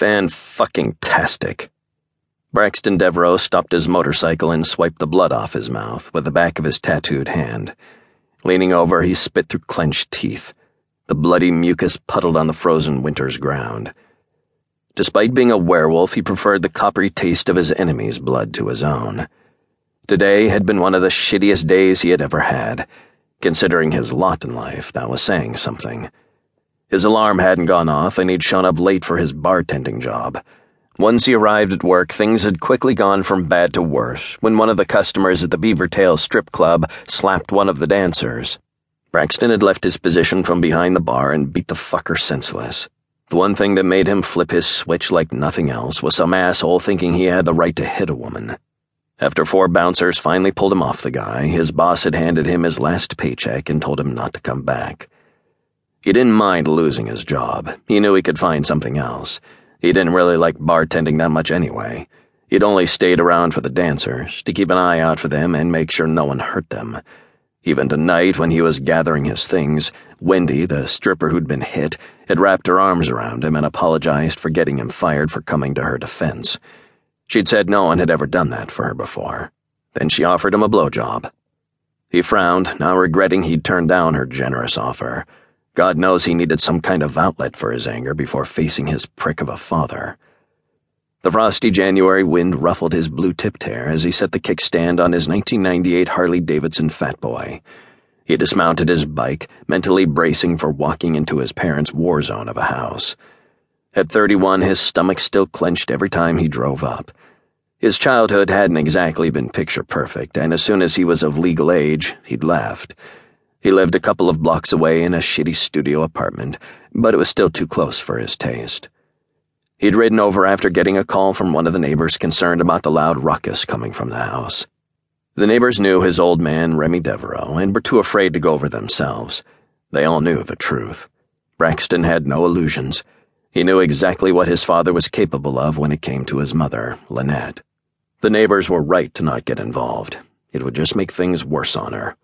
Fan-fucking-tastic. Braxton Devereaux stopped his motorcycle and swiped the blood off his mouth with the back of his tattooed hand. Leaning over, he spit through clenched teeth. The bloody mucus puddled on the frozen winter's ground. Despite being a werewolf, he preferred the coppery taste of his enemy's blood to his own. Today had been one of the shittiest days he had ever had. Considering his lot in life, that was saying something. His alarm hadn't gone off, and he'd shown up late for his bartending job. Once he arrived at work, things had quickly gone from bad to worse when one of the customers at the Beavertail strip club slapped one of the dancers. Braxton had left his position from behind the bar and beat the fucker senseless. The one thing that made him flip his switch like nothing else was some asshole thinking he had the right to hit a woman. After four bouncers finally pulled him off the guy, his boss had handed him his last paycheck and told him not to come back. He didn't mind losing his job. He knew he could find something else. He didn't really like bartending that much anyway. He'd only stayed around for the dancers, to keep an eye out for them and make sure no one hurt them. Even tonight, when he was gathering his things, Wendy, the stripper who'd been hit, had wrapped her arms around him and apologized for getting him fired for coming to her defense. She'd said no one had ever done that for her before. Then she offered him a blowjob. He frowned, now regretting he'd turned down her generous offer. God knows he needed some kind of outlet for his anger before facing his prick of a father. The frosty January wind ruffled his blue tipped hair as he set the kickstand on his 1998 Harley Davidson Fat Boy. He dismounted his bike, mentally bracing for walking into his parents' war zone of a house. At 31, his stomach still clenched every time he drove up. His childhood hadn't exactly been picture perfect, and as soon as he was of legal age, he'd left. He lived a couple of blocks away in a shitty studio apartment, but it was still too close for his taste. He'd ridden over after getting a call from one of the neighbors concerned about the loud ruckus coming from the house. The neighbors knew his old man, Remy Devereaux, and were too afraid to go over themselves. They all knew the truth. Braxton had no illusions. He knew exactly what his father was capable of when it came to his mother, Lynette. The neighbors were right to not get involved. It would just make things worse on her.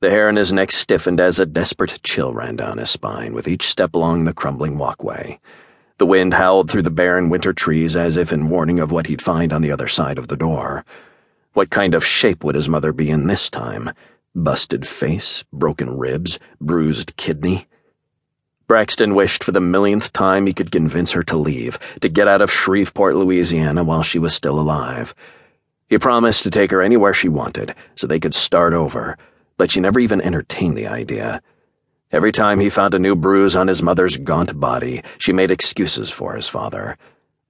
The hair in his neck stiffened as a desperate chill ran down his spine with each step along the crumbling walkway. The wind howled through the barren winter trees as if in warning of what he'd find on the other side of the door. What kind of shape would his mother be in this time? Busted face, broken ribs, bruised kidney? Braxton wished for the millionth time he could convince her to leave, to get out of Shreveport, Louisiana while she was still alive. He promised to take her anywhere she wanted so they could start over but she never even entertained the idea. Every time he found a new bruise on his mother's gaunt body, she made excuses for his father.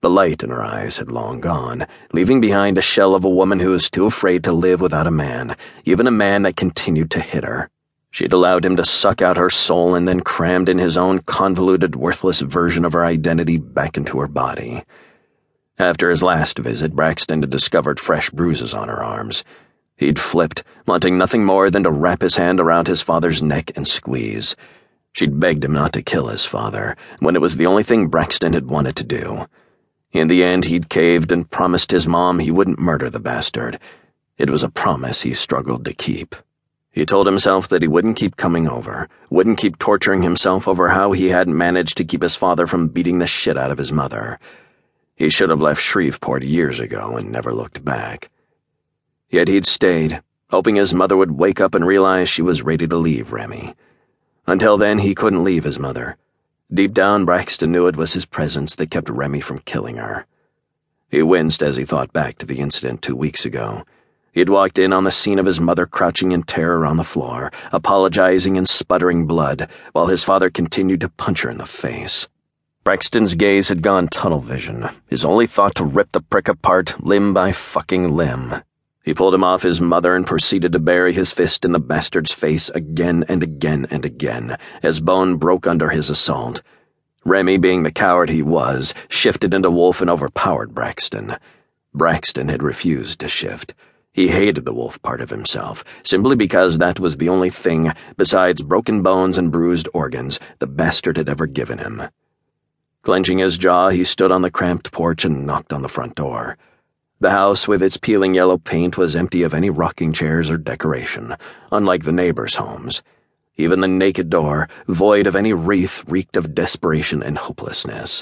The light in her eyes had long gone, leaving behind a shell of a woman who was too afraid to live without a man, even a man that continued to hit her. She'd allowed him to suck out her soul and then crammed in his own convoluted, worthless version of her identity back into her body. After his last visit, Braxton had discovered fresh bruises on her arms. He'd flipped, wanting nothing more than to wrap his hand around his father's neck and squeeze. She'd begged him not to kill his father, when it was the only thing Braxton had wanted to do. In the end, he'd caved and promised his mom he wouldn't murder the bastard. It was a promise he struggled to keep. He told himself that he wouldn't keep coming over, wouldn't keep torturing himself over how he hadn't managed to keep his father from beating the shit out of his mother. He should have left Shreveport years ago and never looked back. Yet he'd stayed, hoping his mother would wake up and realize she was ready to leave Remy. Until then, he couldn't leave his mother. Deep down, Braxton knew it was his presence that kept Remy from killing her. He winced as he thought back to the incident two weeks ago. He'd walked in on the scene of his mother crouching in terror on the floor, apologizing and sputtering blood, while his father continued to punch her in the face. Braxton's gaze had gone tunnel vision, his only thought to rip the prick apart limb by fucking limb. He pulled him off his mother and proceeded to bury his fist in the bastard's face again and again and again, as bone broke under his assault. Remy, being the coward he was, shifted into wolf and overpowered Braxton. Braxton had refused to shift. He hated the wolf part of himself, simply because that was the only thing, besides broken bones and bruised organs, the bastard had ever given him. Clenching his jaw, he stood on the cramped porch and knocked on the front door. The house with its peeling yellow paint was empty of any rocking chairs or decoration, unlike the neighbors' homes. Even the naked door, void of any wreath, reeked of desperation and hopelessness.